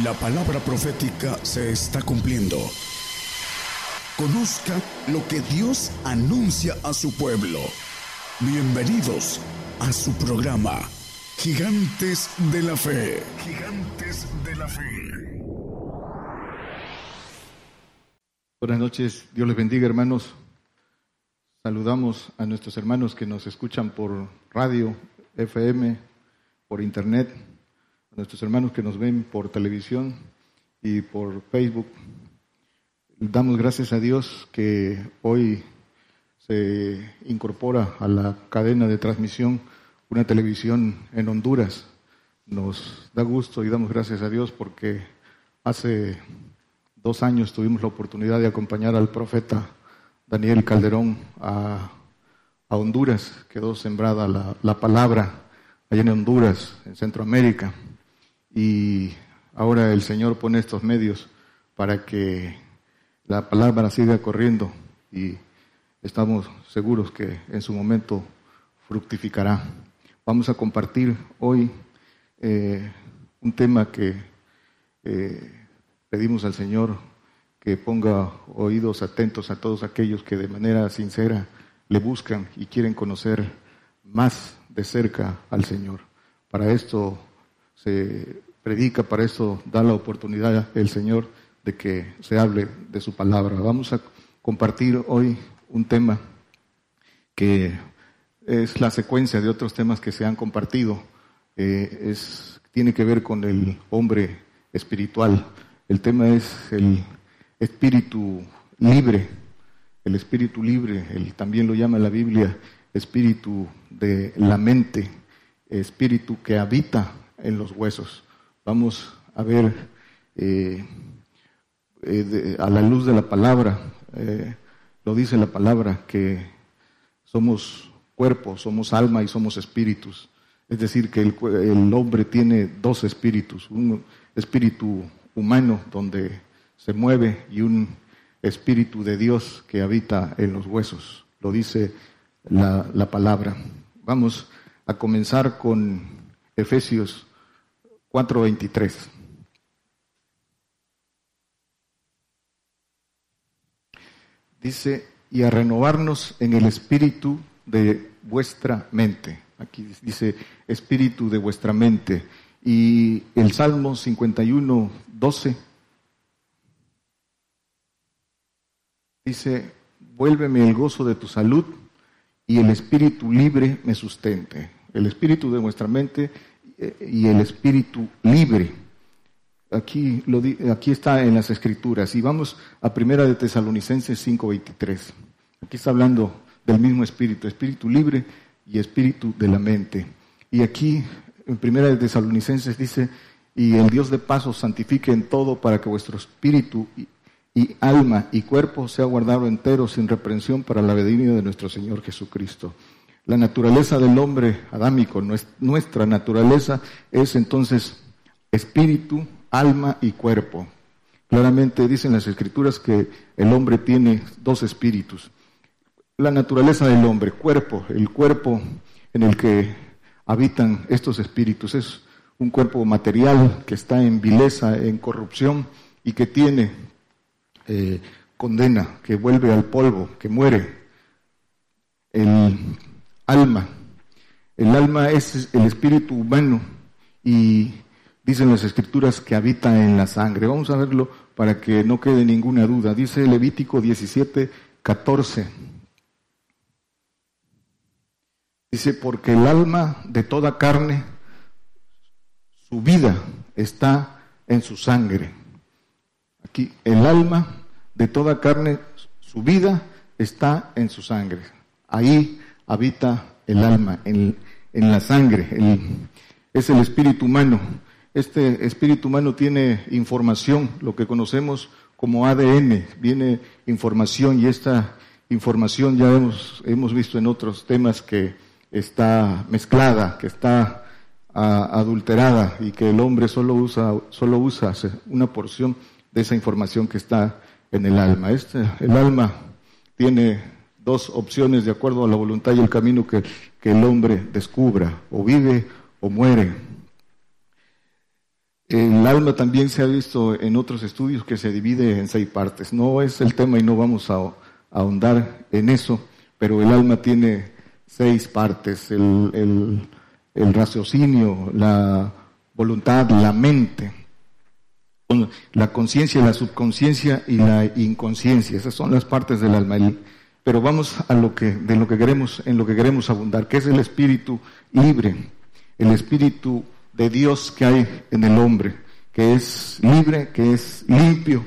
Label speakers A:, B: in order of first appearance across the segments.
A: La palabra profética se está cumpliendo. Conozca lo que Dios anuncia a su pueblo. Bienvenidos a su programa, Gigantes de la Fe. Gigantes de la Fe.
B: Buenas noches, Dios les bendiga hermanos. Saludamos a nuestros hermanos que nos escuchan por radio, FM, por internet a nuestros hermanos que nos ven por televisión y por Facebook. Damos gracias a Dios que hoy se incorpora a la cadena de transmisión una televisión en Honduras. Nos da gusto y damos gracias a Dios porque hace dos años tuvimos la oportunidad de acompañar al profeta Daniel Calderón a, Honduras. Quedó sembrada la, la palabra allá en Honduras, en Centroamérica y ahora el Señor pone estos medios para que la palabra siga corriendo y estamos seguros que en su momento fructificará. Vamos a compartir hoy eh, un tema que eh, pedimos al Señor que ponga oídos atentos a todos aquellos que de manera sincera le buscan y quieren conocer más de cerca al Señor. Para esto se predica, para eso da la oportunidad el Señor de que se hable de su palabra. Vamos a compartir hoy un tema que es la secuencia de otros temas que se han compartido. Eh, es, tiene que ver con el hombre espiritual. El tema es el espíritu libre, el espíritu libre, el, también lo llama la Biblia espíritu de la mente, espíritu que habita en los huesos. Vamos a ver eh, eh, a la luz de la palabra, eh, lo dice la palabra, que somos cuerpo, somos alma y somos espíritus. Es decir, que el, el hombre tiene dos espíritus, un espíritu humano donde se mueve y un espíritu de Dios que habita en los huesos. Lo dice la, la palabra. Vamos a comenzar con Efesios 4.23. Dice, y a renovarnos en el espíritu de vuestra mente. Aquí dice, espíritu de vuestra mente. Y el Salmo 51, 12 dice, vuélveme el gozo de tu salud y el espíritu libre me sustente. El espíritu de vuestra mente y el espíritu libre. Aquí, aquí está en las escrituras. Y vamos a Primera de Tesalonicenses 5:23. Aquí está hablando del mismo espíritu, espíritu libre y espíritu de la mente. Y aquí en Primera de Tesalonicenses dice, y el Dios de paz os santifique en todo para que vuestro espíritu y, y alma y cuerpo sea guardado entero sin reprensión para la venida de nuestro Señor Jesucristo. La naturaleza del hombre adámico, nuestra naturaleza es entonces espíritu, alma y cuerpo. Claramente dicen las escrituras que el hombre tiene dos espíritus. La naturaleza del hombre, cuerpo, el cuerpo en el que habitan estos espíritus es un cuerpo material que está en vileza, en corrupción y que tiene eh, condena, que vuelve al polvo, que muere. El alma. El alma es el espíritu humano y dicen las escrituras que habita en la sangre. Vamos a verlo para que no quede ninguna duda. Dice Levítico 17, 14. Dice, porque el alma de toda carne, su vida está en su sangre. Aquí, el alma de toda carne, su vida está en su sangre. Ahí habita el alma, en, la sangre, es el espíritu humano. Este espíritu humano tiene información, lo que conocemos como ADN, viene información y esta información ya hemos, hemos visto en otros temas que está mezclada, que está adulterada y que el hombre solo usa, solo usa una porción de esa información que está en el alma. Este, el alma tiene dos opciones de acuerdo a la voluntad y el camino que, el hombre descubra, o vive o muere. el alma también se ha visto en otros estudios que se divide en seis partes. No es el tema y no vamos a, ahondar en eso, pero el alma tiene seis partes. El, el raciocinio, la voluntad, la mente, la conciencia, la subconsciencia y la inconsciencia. Esas son las partes del alma. Pero vamos a lo que, de lo que queremos, en lo que queremos abundar, que es el espíritu libre, el espíritu de Dios que hay en el hombre, que es libre, que es limpio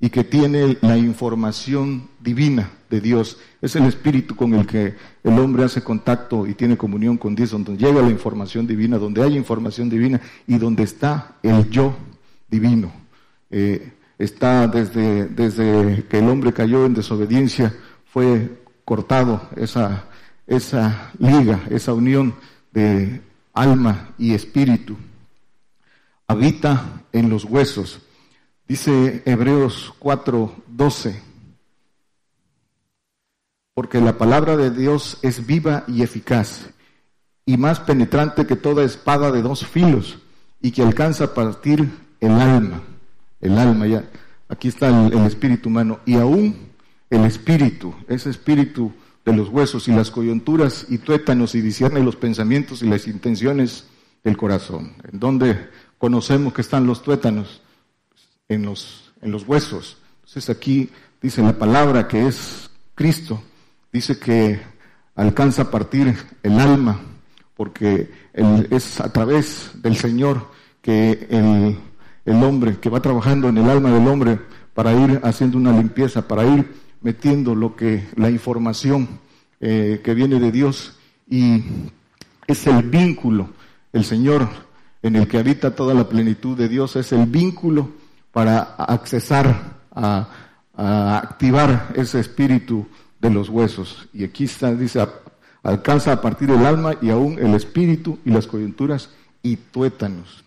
B: y que tiene la información divina de Dios. Es el espíritu con el que el hombre hace contacto y tiene comunión con Dios, donde llega la información divina, donde hay información divina y donde está el yo divino. Eh, está desde, desde que el hombre cayó en desobediencia, fue cortado esa, esa liga, esa unión de alma y espíritu. Habita en los huesos. Dice Hebreos 4:12, porque la palabra de Dios es viva y eficaz y más penetrante que toda espada de dos filos y que alcanza a partir el alma, el alma ya, aquí está el, el espíritu humano y aún el espíritu, ese espíritu de los huesos y las coyunturas y tuétanos y discierne los pensamientos y las intenciones del corazón. ¿En donde conocemos que están los tuétanos? En los, en los huesos. Entonces aquí dice la palabra que es Cristo, dice que alcanza a partir el alma, porque es a través del Señor que el, el hombre, que va trabajando en el alma del hombre para ir haciendo una limpieza, para ir metiendo lo que la información eh, que viene de Dios y es el vínculo, el Señor en el que habita toda la plenitud de Dios es el vínculo para accesar a, activar ese espíritu de los huesos. Y aquí está, dice, alcanza a partir el alma y aún el espíritu y las coyunturas y tuétanos.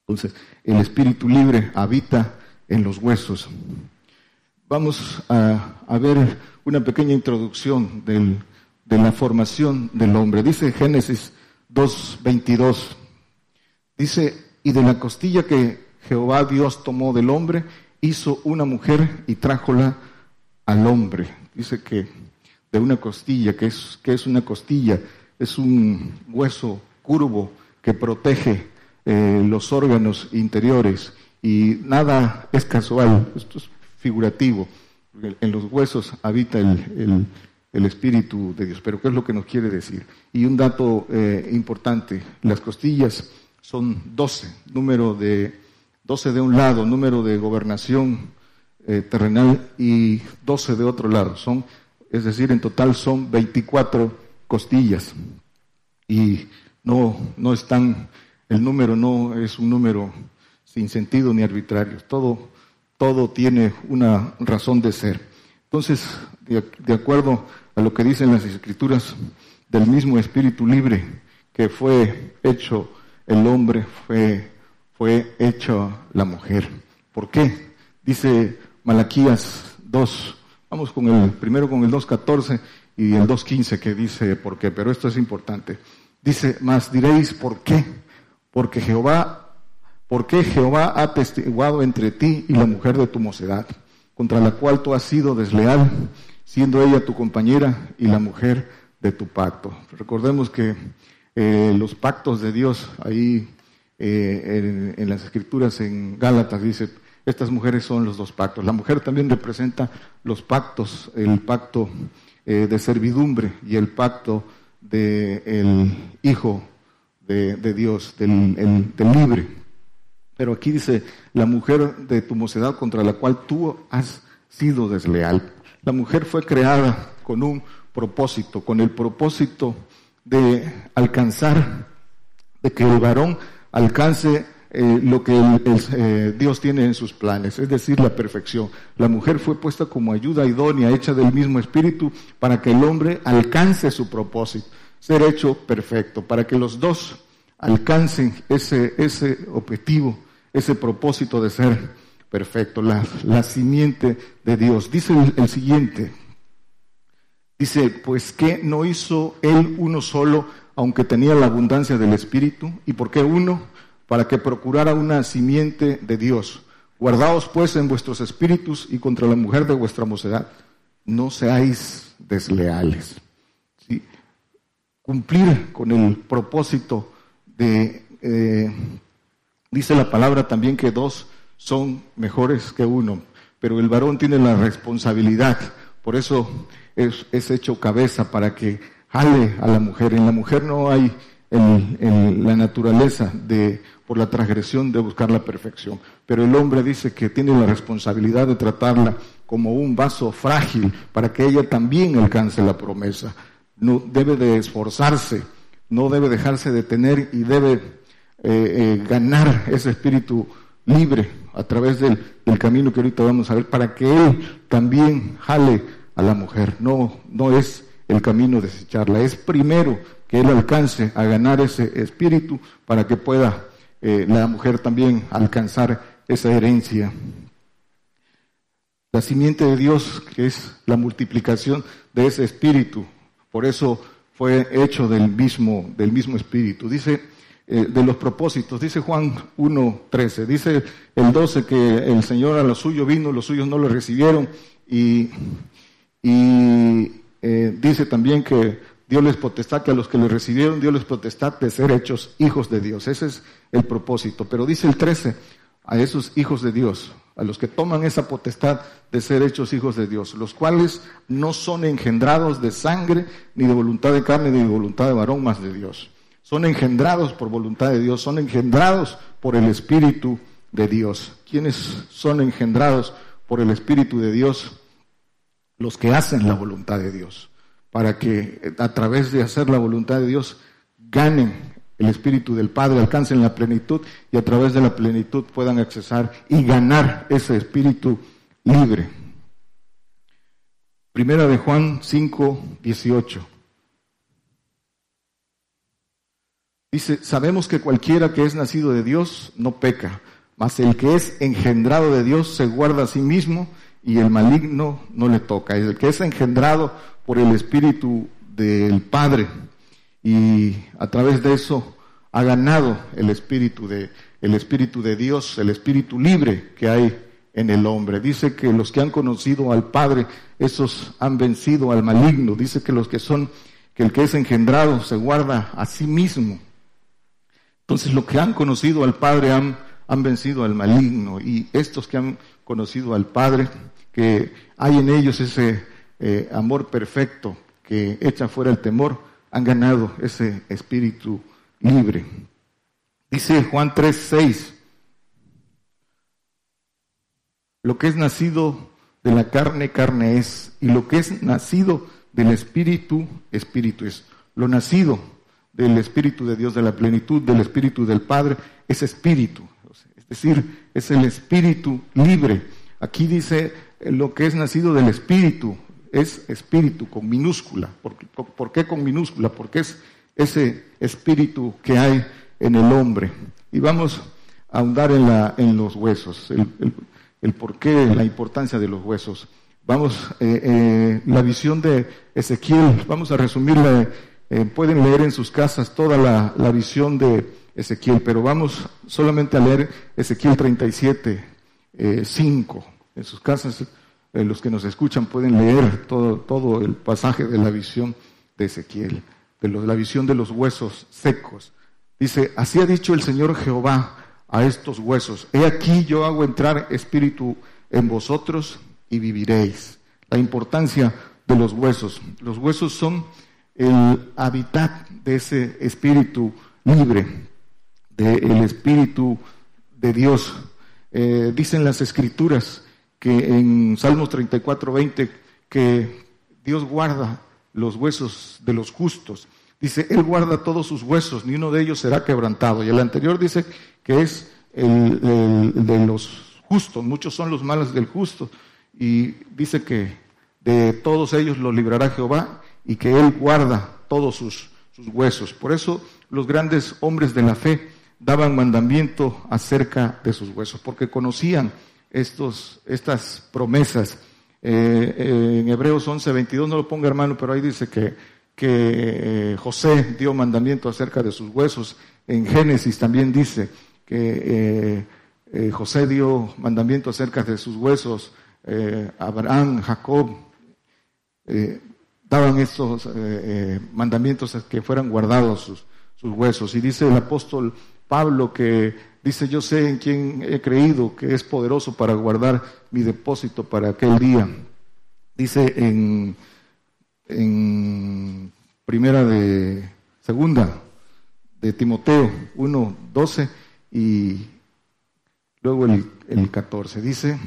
B: Entonces, el espíritu libre habita en los huesos. Vamos a, ver una pequeña introducción de la formación del hombre. Dice Génesis 2.22, dice, y de la costilla que Jehová Dios tomó del hombre, hizo una mujer y trájola al hombre. Dice que de una costilla, que es, que es una costilla, es un hueso curvo que protege eh, los órganos interiores y nada es casual. Esto es figurativo. En los huesos habita el, Espíritu de Dios. Pero ¿qué es lo que nos quiere decir? Y un dato eh, importante, las costillas son 12, número de 12 de un lado, número de gobernación eh, terrenal y 12 de otro lado. Son, es decir, en total son 24 costillas. Y no, no están, el número no es un número sin sentido ni arbitrario. Todo todo tiene una razón de ser. Entonces, de, acuerdo a lo que dicen las escrituras, del mismo espíritu libre que fue hecho el hombre, fue, fue hecho la mujer. ¿Por qué? Dice Malaquías 2, vamos con el primero con el 2.14 y el 2.15 que dice por qué, pero esto es importante. Dice, más diréis, ¿por qué? Porque Jehová porque Jehová ha testiguado entre ti y la mujer de tu mocedad, contra la cual tú has sido desleal, siendo ella tu compañera y la mujer de tu pacto. Recordemos que eh, los pactos de Dios, ahí eh, en, las escrituras en Gálatas dice, estas mujeres son los dos pactos. La mujer también representa los pactos, el pacto eh, de servidumbre y el pacto del Hijo de, Dios, del libre. Pero aquí dice, la mujer de tu mocedad contra la cual tú has sido desleal. La mujer fue creada con un propósito, con el propósito de alcanzar, de que el varón alcance eh, lo que eh, Dios tiene en sus planes, es decir, la perfección. La mujer fue puesta como ayuda idónea, hecha del mismo espíritu, para que el hombre alcance su propósito, ser hecho perfecto, para que los dos alcancen ese, ese objetivo ese propósito de ser perfecto, la, la simiente de Dios. Dice el, siguiente, dice, pues que no hizo él uno solo, aunque tenía la abundancia del Espíritu? ¿Y por qué uno? para que procurara una simiente de Dios. Guardaos pues en vuestros espíritus y contra la mujer de vuestra mocedad. No seáis desleales. Cumplir con el propósito de, eh, dice la palabra también que dos son mejores que uno, pero el varón tiene la responsabilidad, por eso es, hecho cabeza para que jale a la mujer. En la mujer no hay la naturaleza de, por la transgresión de buscar la perfección. Pero el hombre dice que tiene la responsabilidad de tratarla como un vaso frágil para que ella también alcance la promesa. No debe de esforzarse, no debe dejarse detener y debe eh, eh, ganar ese espíritu libre a través del, camino que ahorita vamos a ver para que él también jale a la mujer. No, no es el camino de desecharla, es primero que él alcance a ganar ese espíritu para que pueda eh, la mujer también alcanzar esa herencia. La simiente de Dios, que es la multiplicación de ese espíritu, por eso fue hecho del mismo, del mismo espíritu. Dice eh, de los propósitos, dice Juan 1.13, dice el 12 que el Señor a los suyos vino, los suyos no lo recibieron y, y eh, dice también que Dios les potestad, que a los que le recibieron, Dios les potestad de ser hechos hijos de Dios. Ese es el propósito. Pero dice el 13, a esos hijos de Dios, a los que toman esa potestad de ser hechos hijos de Dios, los cuales no son engendrados de sangre, ni de voluntad de carne, ni de voluntad de varón, más de Dios. Son engendrados por voluntad de Dios, son engendrados por el Espíritu de Dios. ¿Quiénes son engendrados por el Espíritu de Dios? Los que hacen la voluntad de Dios para que a través de hacer la voluntad de Dios ganen el Espíritu del Padre, alcancen la plenitud y a través de la plenitud puedan accesar y ganar ese Espíritu libre. Primera de Juan 5, 18. Dice, sabemos que cualquiera que es nacido de Dios no peca, mas el que es engendrado de Dios se guarda a sí mismo y el maligno no le toca. El que es engendrado por el Espíritu del Padre y a través de eso ha ganado el Espíritu de, el Espíritu de Dios, el Espíritu libre que hay en el hombre. Dice que los que han conocido al Padre, esos han vencido al maligno. Dice que los que son, que el que es engendrado se guarda a sí mismo. Entonces, los que han conocido al Padre han, vencido al maligno. Y estos que han conocido al Padre, que hay en ellos ese eh, amor perfecto que echa fuera el temor, han ganado ese espíritu libre. Dice Juan 3, 6, lo que es nacido de la carne, carne es, y lo que es nacido del espíritu, espíritu es. Lo nacido del espíritu de Dios, de la plenitud del espíritu del Padre, es espíritu. Es decir, es el espíritu libre. Aquí dice lo que es nacido del espíritu, es espíritu con minúscula. ¿Por, qué con minúscula? Porque es ese espíritu que hay en el hombre. Y vamos a ahondar en, la, en los huesos, el, el, por qué, la importancia de los huesos. Vamos, eh, eh, la visión de Ezequiel, vamos a resumirla, eh, pueden leer en sus casas toda la, visión de Ezequiel, pero vamos solamente a leer Ezequiel 37, 5. En sus casas eh, los que nos escuchan pueden leer todo, todo el pasaje de la visión de Ezequiel, de la visión de los huesos secos. Dice, así ha dicho el Señor Jehová a estos huesos, he aquí yo hago entrar espíritu en vosotros y viviréis. La importancia de los huesos. Los huesos son el hábitat de ese espíritu libre, del espíritu de Dios. Eh, dicen las escrituras que en Salmos 34, 20, que Dios guarda los huesos de los justos. Dice, Él guarda todos sus huesos, ni uno de ellos será quebrantado. Y el anterior dice que es el, de los justos, muchos son los males del justo. Y dice que de todos ellos los librará Jehová y que Él guarda todos sus, sus huesos. Por eso los grandes hombres de la fe daban mandamiento acerca de sus huesos, porque conocían estos, estas promesas. Eh, eh, en Hebreos 11, 22, no lo ponga hermano, pero ahí dice que, que eh, José dio mandamiento acerca de sus huesos. En Génesis también dice que José dio mandamiento acerca de sus huesos, Abraham, Jacob, daban estos mandamientos que fueran guardados sus, huesos. Y dice el apóstol Pablo que dice, yo sé en quién he creído, que es poderoso para guardar mi depósito para aquel día. Dice en, en primera de, segunda de Timoteo 1, 12 y luego el, el 14. Dice,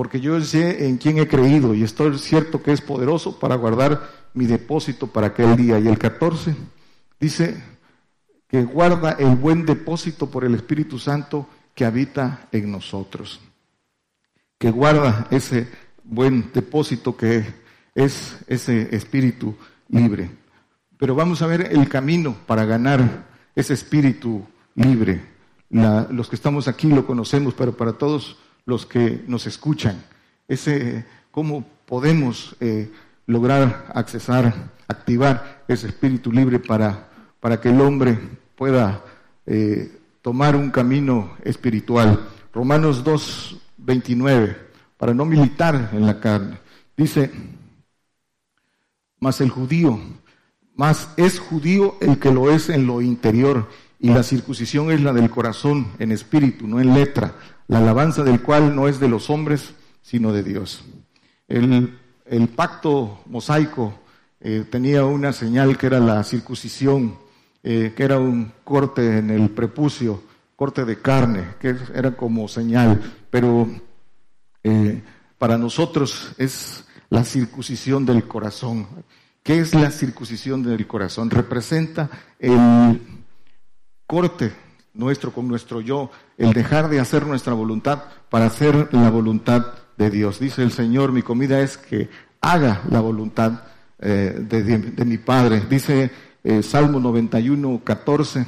B: porque yo sé en quién he creído y estoy cierto que es poderoso para guardar mi depósito para aquel día. Y el 14 dice que guarda el buen depósito por el Espíritu Santo que habita en nosotros. Que guarda ese buen depósito que es ese espíritu libre. Pero vamos a ver el camino para ganar ese espíritu libre. los que estamos aquí lo conocemos, pero para todos los que nos escuchan, ese cómo podemos eh, lograr accesar, activar ese espíritu libre para, para que el hombre pueda eh, tomar un camino espiritual. Romanos 2, 29, para no militar en la carne. Dice, mas el judío, más es judío el que lo es en lo interior, y la circuncisión es la del corazón, en espíritu, no en letra, la alabanza del cual no es de los hombres, sino de Dios. El, pacto mosaico eh, tenía una señal que era la circuncisión, eh, que era un corte en el prepucio, corte de carne, que era como señal, pero eh, para nosotros es la circuncisión del corazón. ¿Qué es la circuncisión del corazón? Representa el corte nuestro con nuestro yo, el dejar de hacer nuestra voluntad para hacer la voluntad de Dios. Dice el Señor, mi comida es que haga la voluntad eh, de, mi Padre. Dice eh, Salmo 91, 14,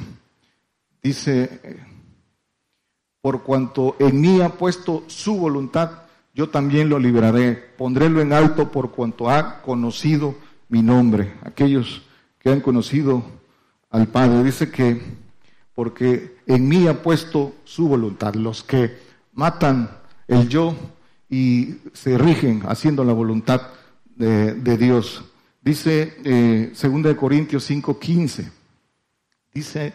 B: dice, por cuanto en mí ha puesto su voluntad, yo también lo libraré, pondrélo en alto por cuanto ha conocido mi nombre. Aquellos que han conocido al Padre, dice que porque en mí ha puesto su voluntad, los que matan el yo y se rigen haciendo la voluntad de, Dios. Dice eh, 2 Corintios 5:15, dice,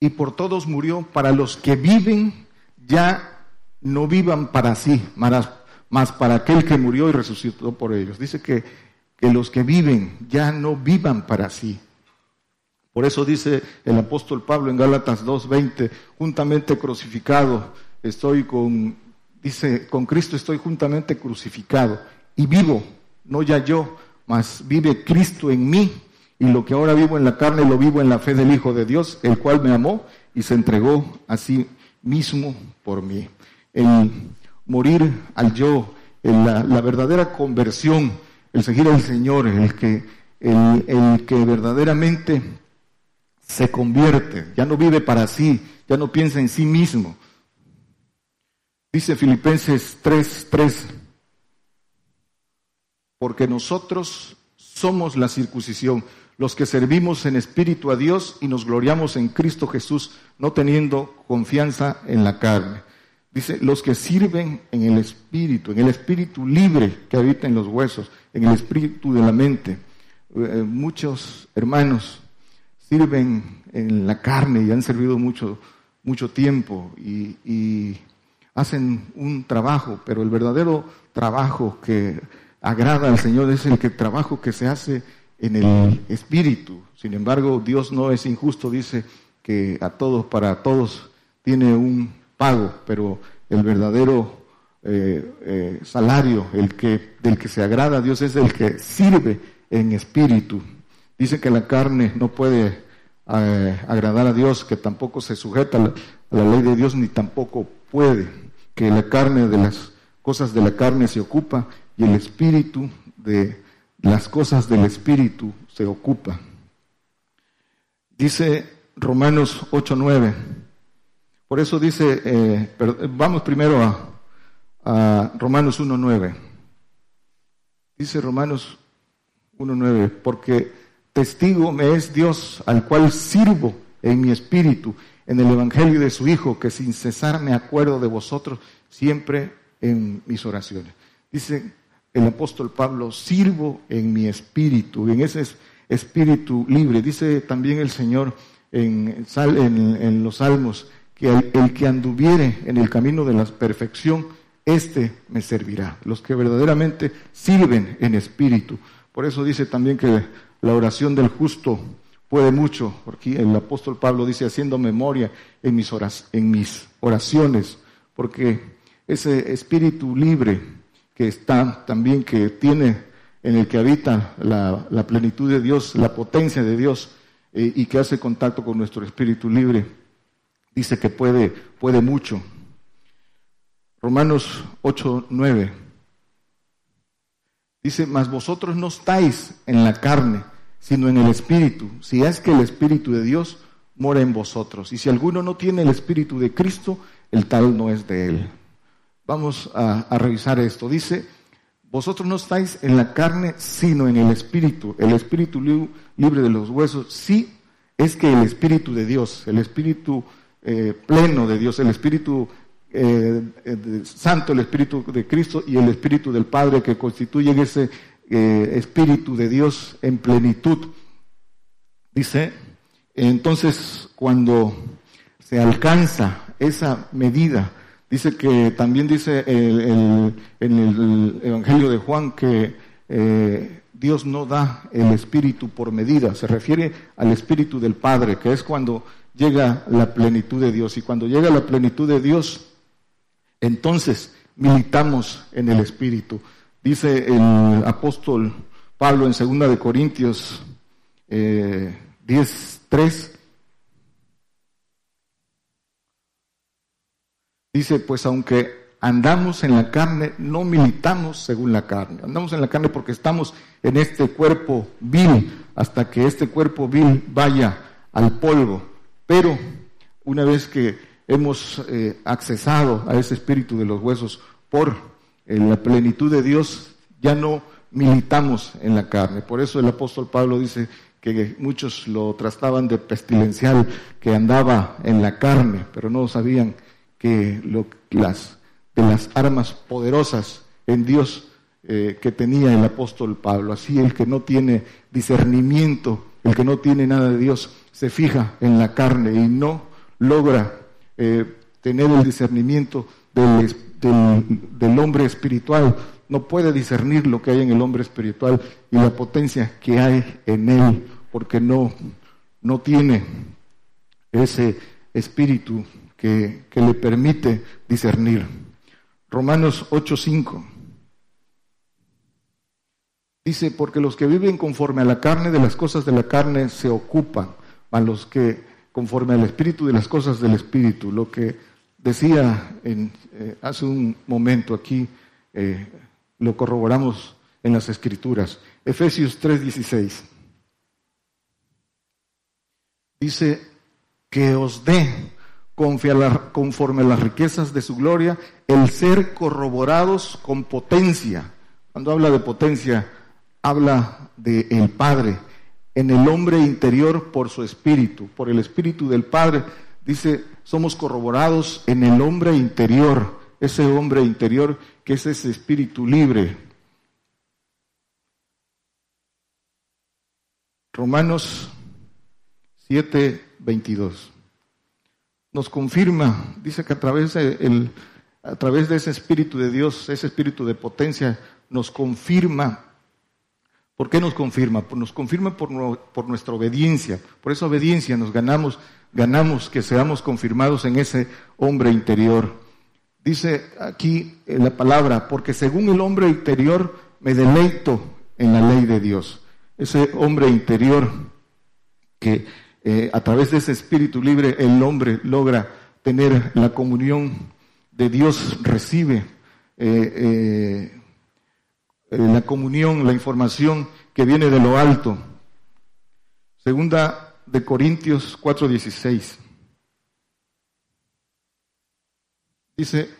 B: y por todos murió, para los que viven ya no vivan para sí, más para aquel que murió y resucitó por ellos. Dice que, que los que viven ya no vivan para sí. Por eso dice el apóstol Pablo en Gálatas 2:20, juntamente crucificado estoy con, dice, con Cristo estoy juntamente crucificado y vivo, no ya yo, mas vive Cristo en mí. Y lo que ahora vivo en la carne lo vivo en la fe del Hijo de Dios, el cual me amó y se entregó a sí mismo por mí. El morir al yo, la, verdadera conversión, el seguir al Señor, el que, el, el que verdaderamente se convierte, ya no vive para sí, ya no piensa en sí mismo. Dice Filipenses 3:3, porque nosotros somos la circuncisión, los que servimos en espíritu a Dios y nos gloriamos en Cristo Jesús, no teniendo confianza en la carne. Dice, los que sirven en el espíritu, en el espíritu libre que habita en los huesos, en el espíritu de la mente. Eh, muchos hermanos sirven en la carne y han servido mucho, mucho tiempo y, hacen un trabajo, pero el verdadero trabajo que agrada al Señor es el que trabajo que se hace en el espíritu. Sin embargo, Dios no es injusto, dice que a todos, para todos, tiene un pago, pero el verdadero eh, eh, salario, el que, del que se agrada a Dios es el que sirve en espíritu. Dice que la carne no puede eh, agradar a Dios, que tampoco se sujeta a la, ley de Dios, ni tampoco puede, que la carne de las cosas de la carne se ocupa y el espíritu de las cosas del espíritu se ocupa. Dice Romanos 8:9. Por eso dice, eh, vamos primero a, a Romanos 1.9. Dice Romanos 1.9, porque testigo me es Dios al cual sirvo en mi espíritu, en el Evangelio de su Hijo, que sin cesar me acuerdo de vosotros siempre en mis oraciones. Dice el apóstol Pablo, sirvo en mi espíritu, en ese espíritu libre. Dice también el Señor en, los salmos, que el, que anduviere en el camino de la perfección, este me servirá. Los que verdaderamente sirven en espíritu. Por eso dice también que la oración del justo puede mucho, porque el apóstol Pablo dice haciendo memoria en mis, en mis oraciones, porque ese espíritu libre que está también, que tiene en el que habita la, plenitud de Dios, la potencia de Dios, eh, y que hace contacto con nuestro espíritu libre, dice que puede, puede mucho. Romanos 8, 9. Dice, mas vosotros no estáis en la carne, sino en el Espíritu, si es que el Espíritu de Dios mora en vosotros. Y si alguno no tiene el Espíritu de Cristo, el tal no es de él. Vamos a, revisar esto. Dice, vosotros no estáis en la carne, sino en el Espíritu. El Espíritu libre de los huesos, sí es que el Espíritu de Dios, el Espíritu eh, pleno de Dios, el Espíritu eh, Santo, el Espíritu de Cristo y el Espíritu del Padre que constituyen ese eh, Espíritu de Dios en plenitud. Dice, entonces cuando se alcanza esa medida, dice que también dice en el Evangelio de Juan que eh, Dios no da el Espíritu por medida, se refiere al Espíritu del Padre, que es cuando llega la plenitud de Dios. Y cuando llega la plenitud de Dios, entonces militamos en el Espíritu. Dice el apóstol Pablo en 2 de Corintios eh, 10, 3. Dice, pues aunque andamos en la carne, no militamos según la carne. Andamos en la carne porque estamos en este cuerpo vil, hasta que este cuerpo vil vaya al polvo. Pero una vez que hemos eh, accesado a ese espíritu de los huesos por la plenitud de Dios ya no militamos en la carne. Por eso el apóstol Pablo dice que muchos lo trataban de pestilencial, que andaba en la carne, pero no sabían que lo, las, de las armas poderosas en Dios eh, que tenía el apóstol Pablo. Así el que no tiene discernimiento, el que no tiene nada de Dios, se fija en la carne y no logra eh, tener el discernimiento del hombre espiritual, no puede discernir lo que hay en el hombre espiritual y la potencia que hay en él, porque no, no tiene ese espíritu que, le permite discernir. Romanos 8:5 dice, porque los que viven conforme a la carne de las cosas de la carne se ocupan, a los que conforme al espíritu de las cosas del espíritu, lo que Decía en, eh, hace un momento aquí, eh, lo corroboramos en las escrituras, Efesios 3:16. Dice que os dé, conforme a las riquezas de su gloria, el ser corroborados con potencia. Cuando habla de potencia, habla del el Padre, en el hombre interior por su espíritu, por el espíritu del Padre. Dice, somos corroborados en el hombre interior, ese hombre interior que es ese espíritu libre. Romanos 7, 22. Nos confirma, dice que a través, de a través de ese espíritu de Dios, ese espíritu de potencia, nos confirma. ¿Por qué nos confirma? Nos confirma por, nuestra obediencia. Por esa obediencia nos ganamos ganamos que seamos confirmados en ese hombre interior. Dice aquí la palabra, porque según el hombre interior me deleito en la ley de Dios. Ese hombre interior que eh, a través de ese espíritu libre el hombre logra tener la comunión de Dios, recibe eh, eh, la comunión, la información que viene de lo alto. Segunda de Corintios 4:16. Dice,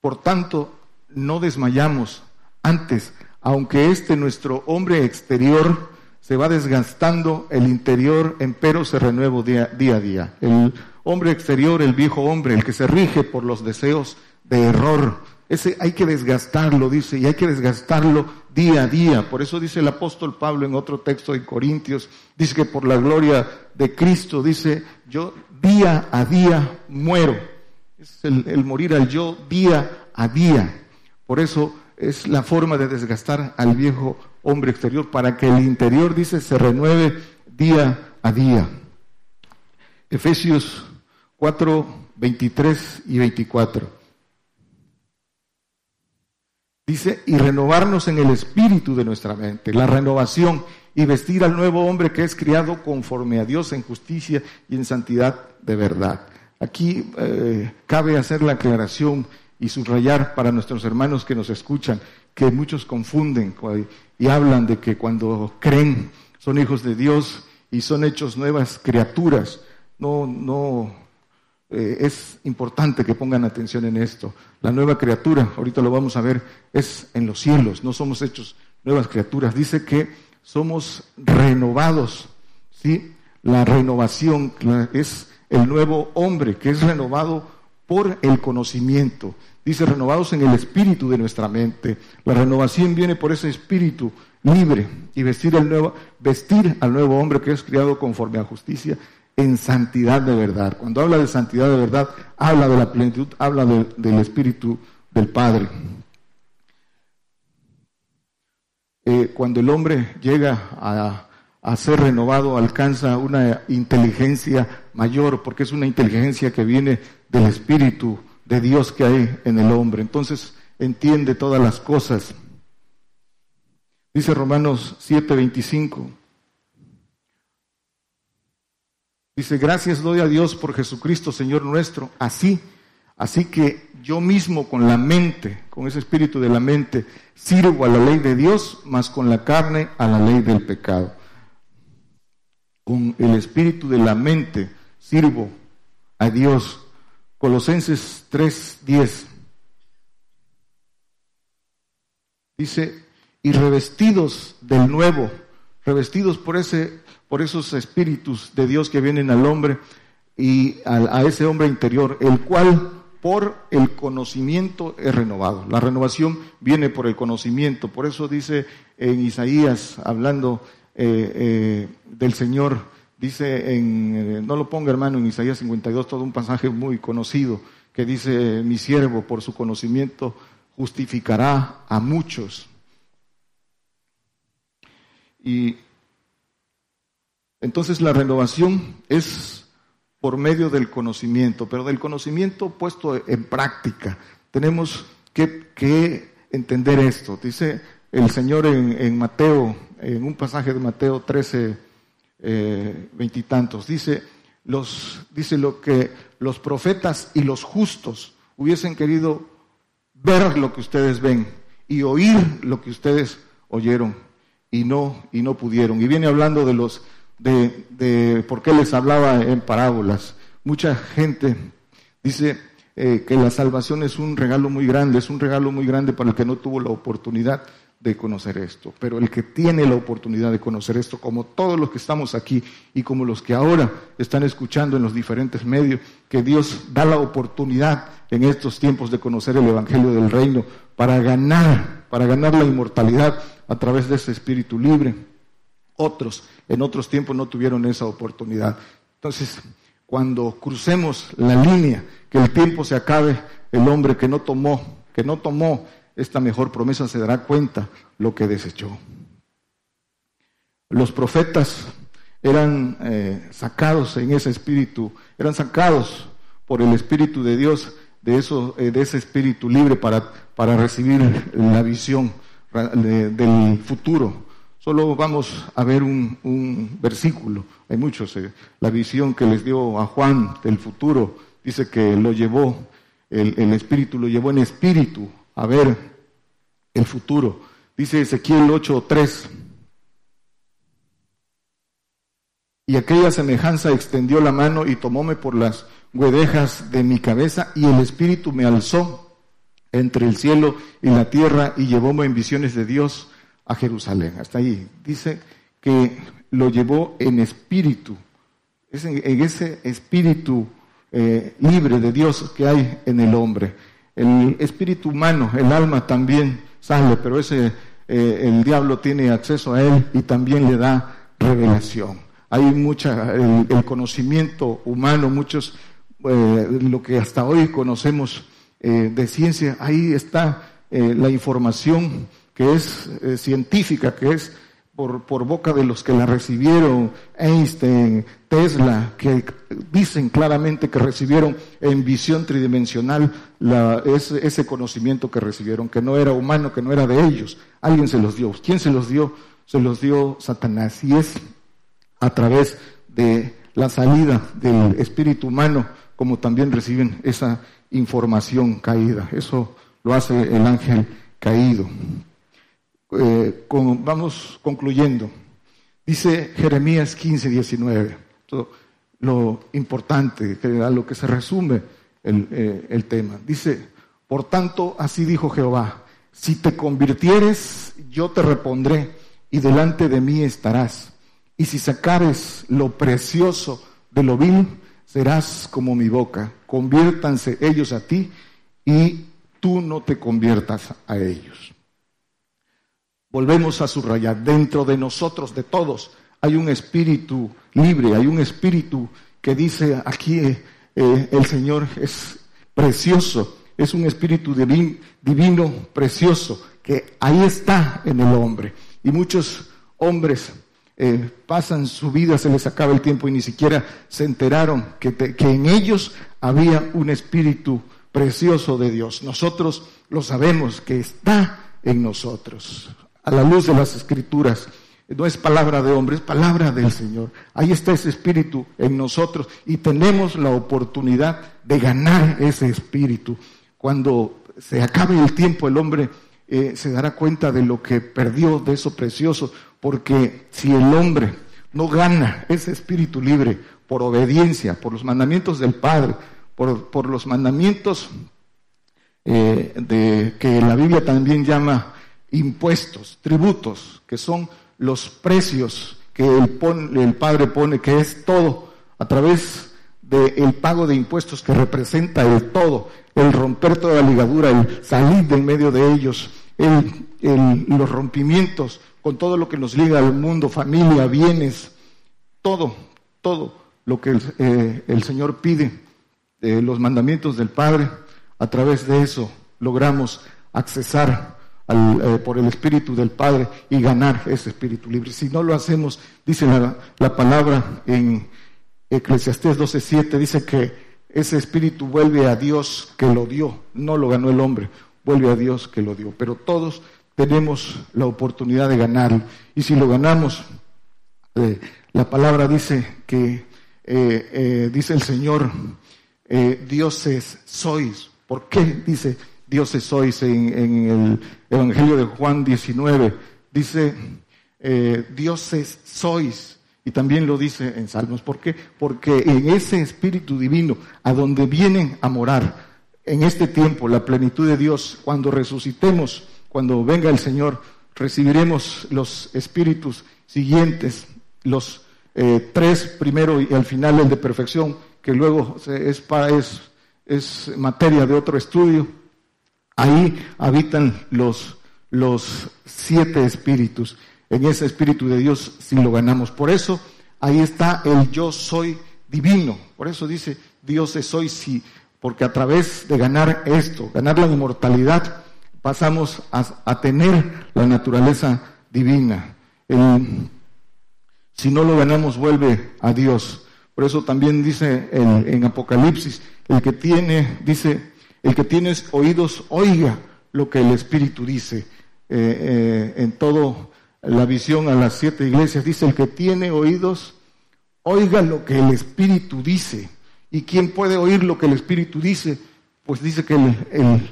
B: por tanto, no desmayamos antes, aunque este nuestro hombre exterior se va desgastando el interior, empero se renueva día, día a día. El hombre exterior, el viejo hombre, el que se rige por los deseos de error, ese hay que desgastarlo, dice, y hay que desgastarlo día a día. Por eso dice el apóstol Pablo en otro texto de Corintios, dice que por la gloria de Cristo, dice, yo día a día muero. Es el, el morir al yo día a día. Por eso es la forma de desgastar al viejo hombre exterior para que el interior, dice, se renueve día a día. Efesios 4, 23 y 24. Dice, y renovarnos en el espíritu de nuestra mente, la renovación y vestir al nuevo hombre que es criado conforme a Dios en justicia y en santidad de verdad. Aquí eh, cabe hacer la aclaración y subrayar para nuestros hermanos que nos escuchan que muchos confunden y hablan de que cuando creen son hijos de Dios y son hechos nuevas criaturas. No, no, eh, es importante que pongan atención en esto. La nueva criatura, ahorita lo vamos a ver, es en los cielos, no somos hechos nuevas criaturas. Dice que somos renovados, ¿sí? La renovación es el nuevo hombre que es renovado por el conocimiento. Dice renovados en el espíritu de nuestra mente. La renovación viene por ese espíritu libre y vestir, el nuevo, vestir al nuevo hombre que es criado conforme a justicia en santidad de verdad. Cuando habla de santidad de verdad, habla de la plenitud, habla del Espíritu del Padre. Eh, cuando el hombre llega a, a ser renovado, alcanza una inteligencia mayor, porque es una inteligencia que viene del Espíritu de Dios que hay en el hombre. Entonces entiende todas las cosas. Dice Romanos 7:25. Dice, gracias doy a Dios por Jesucristo, Señor nuestro. Así, así que yo mismo con la mente, con ese espíritu de la mente, sirvo a la ley de Dios, más con la carne a la ley del pecado. Con el espíritu de la mente sirvo a Dios. Colosenses 3:10. Dice, y revestidos del nuevo, revestidos por ese por esos espíritus de Dios que vienen al hombre y a, ese hombre interior, el cual por el conocimiento es renovado. La renovación viene por el conocimiento. Por eso dice en Isaías, hablando eh, eh, del Señor, dice en, eh, no lo ponga hermano, en Isaías 52, todo un pasaje muy conocido, que dice, mi siervo por su conocimiento justificará a muchos. Y entonces la renovación es por medio del conocimiento, pero del conocimiento puesto en práctica. Tenemos que, entender esto. Dice el Señor en, Mateo, en un pasaje de Mateo 13, eh, veintitantos, dice, los, dice lo que los profetas y los justos hubiesen querido ver lo que ustedes ven y oír lo que ustedes oyeron y no, y no pudieron. Y viene hablando de los de, de por qué les hablaba en parábolas. Mucha gente dice eh, que la salvación es un regalo muy grande, es un regalo muy grande para el que no tuvo la oportunidad de conocer esto. Pero el que tiene la oportunidad de conocer esto, como todos los que estamos aquí y como los que ahora están escuchando en los diferentes medios, que Dios da la oportunidad en estos tiempos de conocer el Evangelio del Reino para ganar, para ganar la inmortalidad a través de ese espíritu libre. Otros en otros tiempos no tuvieron esa oportunidad. Entonces, cuando crucemos la línea, que el tiempo se acabe, el hombre que no tomó, que no tomó esta mejor promesa se dará cuenta lo que desechó. Los profetas eran eh, sacados en ese espíritu, eran sacados por el espíritu de Dios de, eso, eh, de ese espíritu libre para, para recibir la visión del futuro Solo vamos a ver un, versículo, hay muchos. Eh. La visión que les dio a Juan del futuro dice que lo llevó, el, el Espíritu lo llevó en espíritu a ver el futuro. Dice Ezequiel 8:3. Y aquella semejanza extendió la mano y tomóme por las huedejas de mi cabeza y el Espíritu me alzó entre el cielo y la tierra y llevóme en visiones de Dios a Jerusalén. Hasta ahí. Dice que lo llevó en espíritu, es en, ese espíritu eh, libre de Dios que hay en el hombre. El espíritu humano, el alma también sale, pero ese eh, el diablo tiene acceso a él y también le da revelación. Hay mucha, el, conocimiento humano, muchos, eh, lo que hasta hoy conocemos de ciencia, ahí está la información que es científica, que es por, boca de los que la recibieron, Einstein, Tesla, que dicen claramente que recibieron en visión tridimensional ese, conocimiento que recibieron, que no era humano, que no era de ellos. Alguien se los dio. ¿Quién se los dio? Se los dio Satanás. Y es a través de la salida del espíritu humano como también reciben esa información caída. Eso lo hace el ángel caído. Eh, vamos concluyendo. Dice Jeremías 15, 19, lo importante, a lo que se resume el, eh, el tema. Dice, por tanto, así dijo Jehová, si te convirtieres, yo te repondré y delante de mí estarás. Y si sacares lo precioso de lo vil, serás como mi boca. Conviértanse ellos a ti y tú no te conviertas a ellos. Volvemos a subrayar, dentro de nosotros, de todos, hay un espíritu libre, hay un espíritu que dice aquí eh, eh, el Señor es precioso, es un espíritu divino, precioso, que ahí está en el hombre. Y muchos hombres eh, pasan su vida, se les acaba el tiempo y ni siquiera se enteraron que, que en ellos había un espíritu precioso de Dios. Nosotros lo sabemos que está en nosotros a la luz de las escrituras. No es palabra de hombre, es palabra del Señor. Ahí está ese espíritu en nosotros y tenemos la oportunidad de ganar ese espíritu. Cuando se acabe el tiempo, el hombre eh, se dará cuenta de lo que perdió, de eso precioso, porque si el hombre no gana ese espíritu libre por obediencia, por los mandamientos del Padre, por, los mandamientos eh, de, que la Biblia también llama impuestos, tributos, que son los precios que el, el Padre pone, que es todo, a través del pago de impuestos que representa el todo, el romper toda la ligadura, el salir del medio de ellos, el, los rompimientos con todo lo que nos liga al mundo, familia, bienes, todo, todo lo que el, eh, el Señor pide, eh, los mandamientos del Padre, a través de eso logramos accesar eh, por el Espíritu del Padre y ganar ese Espíritu libre. Si no lo hacemos, dice la, la palabra en Eclesiastés 12.7, dice que ese Espíritu vuelve a Dios que lo dio, no lo ganó el hombre, vuelve a Dios que lo dio. Pero todos tenemos la oportunidad de ganarlo. Y si lo ganamos, eh, la palabra dice que, eh, dice el Señor, dioses sois. ¿Por qué? Dice, dioses sois en, el Evangelio de Juan 19. Dice, eh, dioses sois. Y también lo dice en Salmos. ¿Por qué? Porque en ese Espíritu Divino, a donde vienen a morar, en este tiempo, la plenitud de Dios, cuando resucitemos, cuando venga el Señor, recibiremos los espíritus siguientes, los eh, tres primero y al final el de perfección, que luego es, para, es, es materia de otro estudio Ahí habitan los, los siete espíritus. En ese espíritu de Dios si lo ganamos. Por eso ahí está el yo soy divino. Por eso dice Dios es soy sí. Porque a través de ganar esto, ganar la inmortalidad, pasamos a, tener la naturaleza divina. si no lo ganamos, vuelve a Dios. Por eso también dice en Apocalipsis, el que tiene, dice, el que tiene oídos, oiga lo que el Espíritu dice. Eh, eh, en todo la visión a las siete iglesias dice, el que tiene oídos, oiga lo que el Espíritu dice. ¿Y quién puede oír lo que el Espíritu dice? Pues dice que el,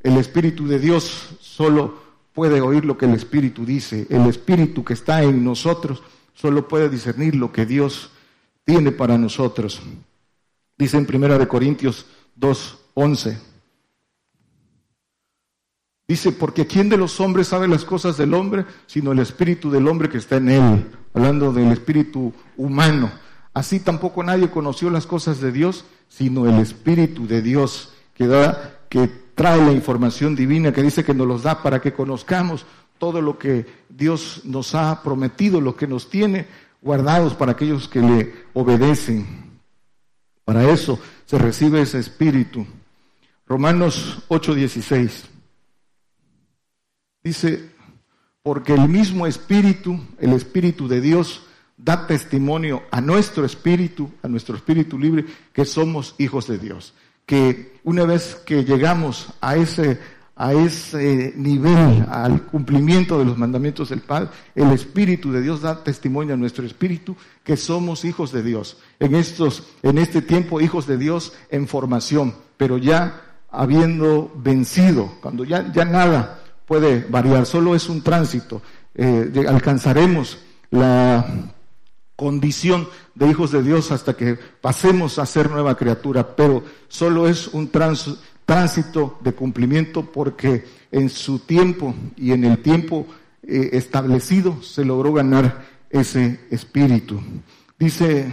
B: el Espíritu de Dios solo puede oír lo que el Espíritu dice. El Espíritu que está en nosotros solo puede discernir lo que Dios tiene para nosotros. Dice en Primera de Corintios 2, 11. Dice, porque ¿quién de los hombres sabe las cosas del hombre? Sino el espíritu del hombre que está en él, hablando del espíritu humano. Así tampoco nadie conoció las cosas de Dios, sino el espíritu de Dios que da, que trae la información divina, que dice que nos los da para que conozcamos todo lo que Dios nos ha prometido, lo que nos tiene guardados para aquellos que le obedecen. Para eso se recibe ese espíritu. Romanos 8:16 dice, porque el mismo espíritu, el espíritu de Dios, da testimonio a nuestro espíritu, a nuestro espíritu libre, que somos hijos de Dios. Que una vez que llegamos a ese a ese nivel, al cumplimiento de los mandamientos del Padre, el Espíritu de Dios da testimonio a nuestro espíritu que somos hijos de Dios. En estos, en este tiempo, hijos de Dios en formación, pero ya habiendo vencido, cuando ya, ya nada puede variar, solo es un tránsito. Eh, alcanzaremos la condición de hijos de Dios hasta que pasemos a ser nueva criatura, pero solo es un tránsito de cumplimiento porque en su tiempo y en el tiempo eh, establecido se logró ganar ese espíritu. Dice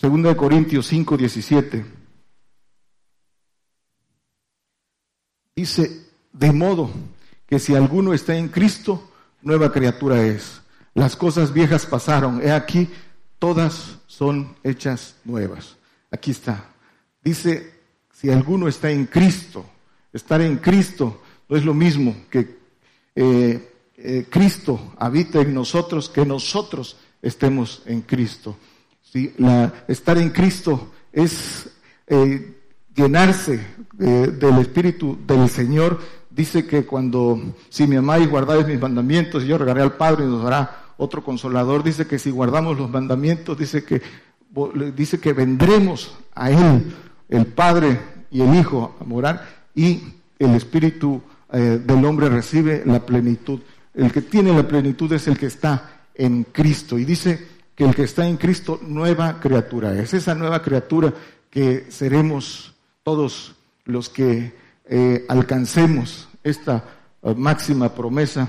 B: 2 Corintios 5, 17. Dice, de modo que si alguno está en Cristo, nueva criatura es. Las cosas viejas pasaron, he aquí, todas son hechas nuevas. Aquí está. Dice si alguno está en Cristo, estar en Cristo no es lo mismo que eh, eh, Cristo habita en nosotros, que nosotros estemos en Cristo. estar en Cristo es eh, llenarse del Espíritu del Señor. Dice que cuando, si me amáis, guardáis mis mandamientos, yo regaré al Padre y nos dará otro consolador. Dice que si guardamos los mandamientos, dice que, dice que vendremos a Él el Padre y el Hijo a morar y el Espíritu eh, del hombre recibe la plenitud. El que tiene la plenitud es el que está en Cristo. Y dice que el que está en Cristo, nueva criatura. Es esa nueva criatura que seremos todos los que eh, alcancemos esta eh, máxima promesa,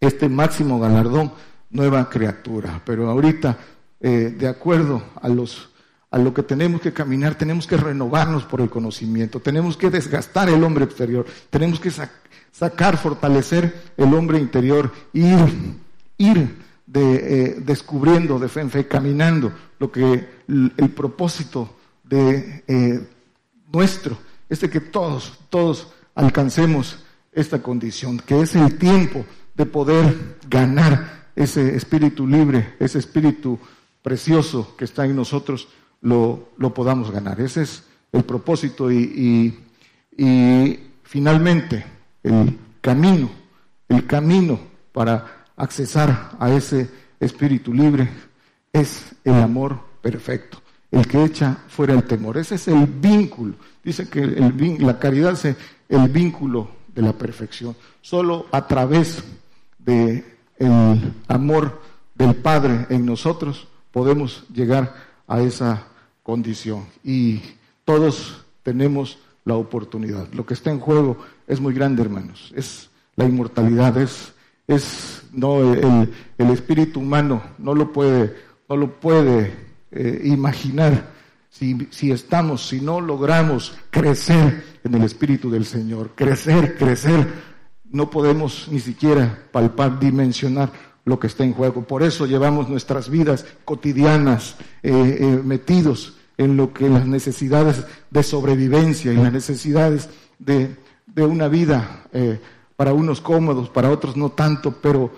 B: este máximo galardón, nueva criatura. Pero ahorita, de acuerdo a los a lo que tenemos que caminar, tenemos que renovarnos por el conocimiento, tenemos que desgastar el hombre exterior, tenemos que sacar, fortalecer el hombre interior, ir, ir de, eh, descubriendo de fe en fe, caminando lo que el, propósito de eh, nuestro es de que todos, todos alcancemos esta condición, que es el tiempo de poder ganar ese espíritu libre, ese espíritu precioso que está en nosotros lo, podamos ganar. Ese es el propósito y, y, finalmente el camino, el camino para accesar a ese espíritu libre es el amor perfecto, el que echa fuera el temor. Ese es el vínculo. Dice que el, la caridad es el vínculo de la perfección. Solo a través del el amor del Padre en nosotros podemos llegar a esa condición. Y todos tenemos la oportunidad. Lo que está en juego es muy grande, hermanos. Es la inmortalidad, es, es no el, el espíritu humano no lo puede, no lo puede eh, imaginar si, si estamos, si no logramos crecer en el espíritu del Señor, crecer, crecer, no podemos ni siquiera palpar, dimensionar lo que está en juego. Por eso llevamos nuestras vidas cotidianas eh, eh, metidos en lo que las necesidades de sobrevivencia y las necesidades de, una vida eh, para unos cómodos, para otros no tanto, pero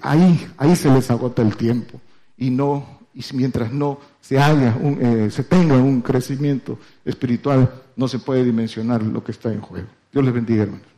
B: ahí, ahí se les agota el tiempo y no y mientras no se haya un, se tenga un crecimiento espiritual no se puede dimensionar lo que está en juego. Dios les bendiga, hermanos.